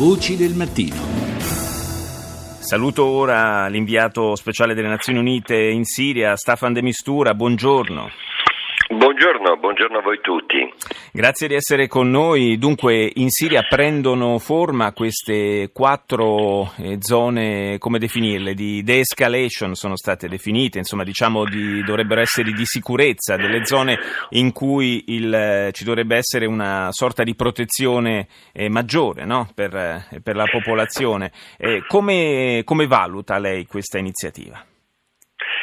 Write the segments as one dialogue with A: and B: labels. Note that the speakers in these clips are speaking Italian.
A: Voci del mattino.
B: Saluto ora l'inviato speciale delle Nazioni Unite in Siria, Staffan De Mistura, buongiorno.
C: Buongiorno, buongiorno a voi tutti.
B: Grazie di essere con noi. Dunque, in Siria prendono forma queste quattro eh, zone, come definirle, di de-escalation sono state definite, insomma diciamo di, dovrebbero essere di sicurezza, delle zone in cui il, eh, ci dovrebbe essere una sorta di protezione eh, maggiore no? per, eh, per, la popolazione. Eh, come, come valuta lei questa iniziativa?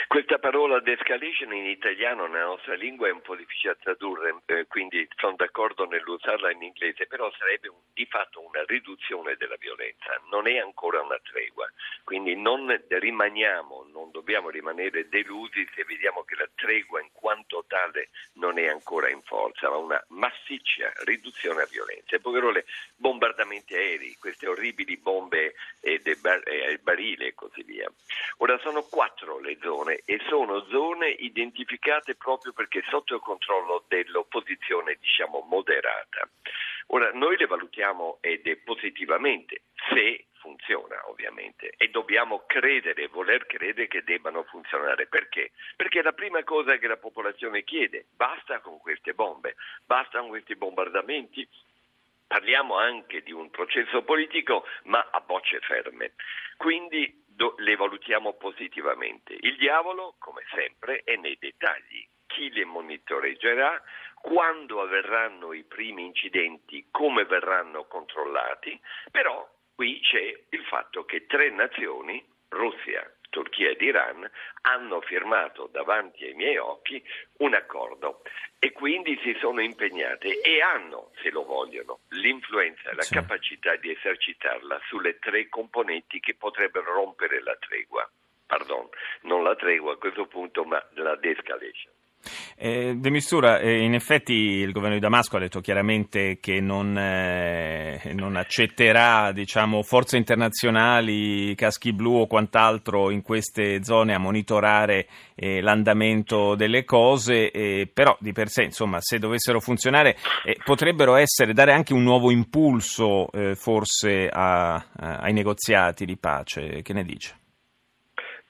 C: Questa parola de-escalation in italiano nella nostra lingua è un po' difficile da tradurre, eh, quindi sono d'accordo nell'usarla in inglese, però sarebbe di fatto una riduzione della violenza, non è ancora una tregua, quindi non rimaniamo, non dobbiamo rimanere delusi se vediamo che la tregua in quanto tale non è ancora in forza, ma una massiccia riduzione a violenza. In poche parole, bombardamenti aerei, queste orribili bombe e bar- e barile e così via. Ora sono quattro le zone e sono zone identificate proprio perché sotto il controllo dell'opposizione diciamo moderata. Ora noi le valutiamo ed è positivamente se funziona ovviamente e dobbiamo credere, voler credere che debbano funzionare. Perché? Perché la prima cosa che la popolazione chiede, basta con queste bombe, basta con questi bombardamenti, Parliamo anche di un processo politico, ma a bocce ferme. Quindi valutiamo positivamente. Il diavolo, come sempre, è nei dettagli. Chi le monitoreggerà, quando avverranno i primi incidenti, come verranno controllati, però qui c'è il fatto che tre nazioni, Russia, Turchia ed Iran hanno firmato davanti ai miei occhi un accordo e quindi si sono impegnate e hanno, se lo vogliono, l'influenza e la sì. capacità di esercitarla sulle tre componenti che potrebbero rompere la tregua. Pardon, non la tregua a questo punto, ma la de-escalation.
B: Eh, de Mistura, eh, in effetti il governo di Damasco ha detto chiaramente che non, eh, non accetterà diciamo, forze internazionali, caschi blu o quant'altro in queste zone a monitorare eh, l'andamento delle cose, però di per sé, insomma, se dovessero funzionare, eh, potrebbero essere, dare anche un nuovo impulso eh, forse a, a, ai negoziati di pace. Che ne dice?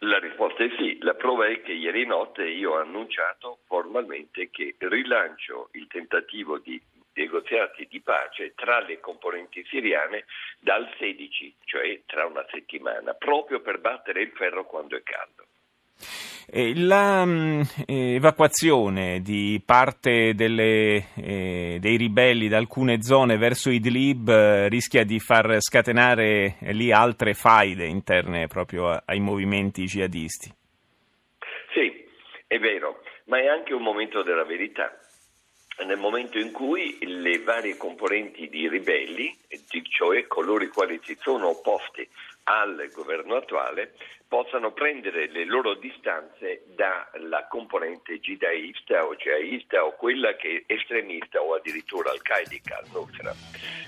C: La risposta è sì, la prova è che ieri notte io ho annunciato formalmente che rilancio il tentativo di negoziati di pace tra le componenti siriane dal 16, cioè tra una settimana, proprio per battere il ferro quando è caldo.
B: L'evacuazione mm, di parte delle, eh, dei ribelli da alcune zone verso Idlib eh, rischia di far scatenare eh, lì altre faide interne proprio ai movimenti jihadisti.
C: Sì, è vero, ma è anche un momento della verità nel momento in cui le varie componenti di ribelli, cioè coloro i quali si sono opposti al governo attuale, possano prendere le loro distanze dalla componente jidaista o jihadista o quella che è estremista o addirittura al-Qaeda al-Nusra.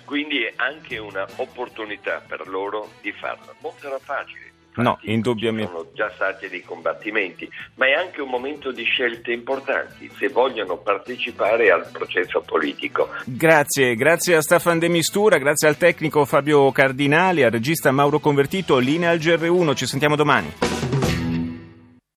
C: Quindi è anche un'opportunità per loro di farlo. Non sarà facile
B: No, indubbiamente.
C: Sono già stati dei combattimenti, ma è anche un momento di scelte importanti se vogliono partecipare al processo politico.
B: Grazie, grazie a Stefan De Mistura, grazie al tecnico Fabio Cardinali, al regista Mauro Convertito, linea al GR1, ci sentiamo domani.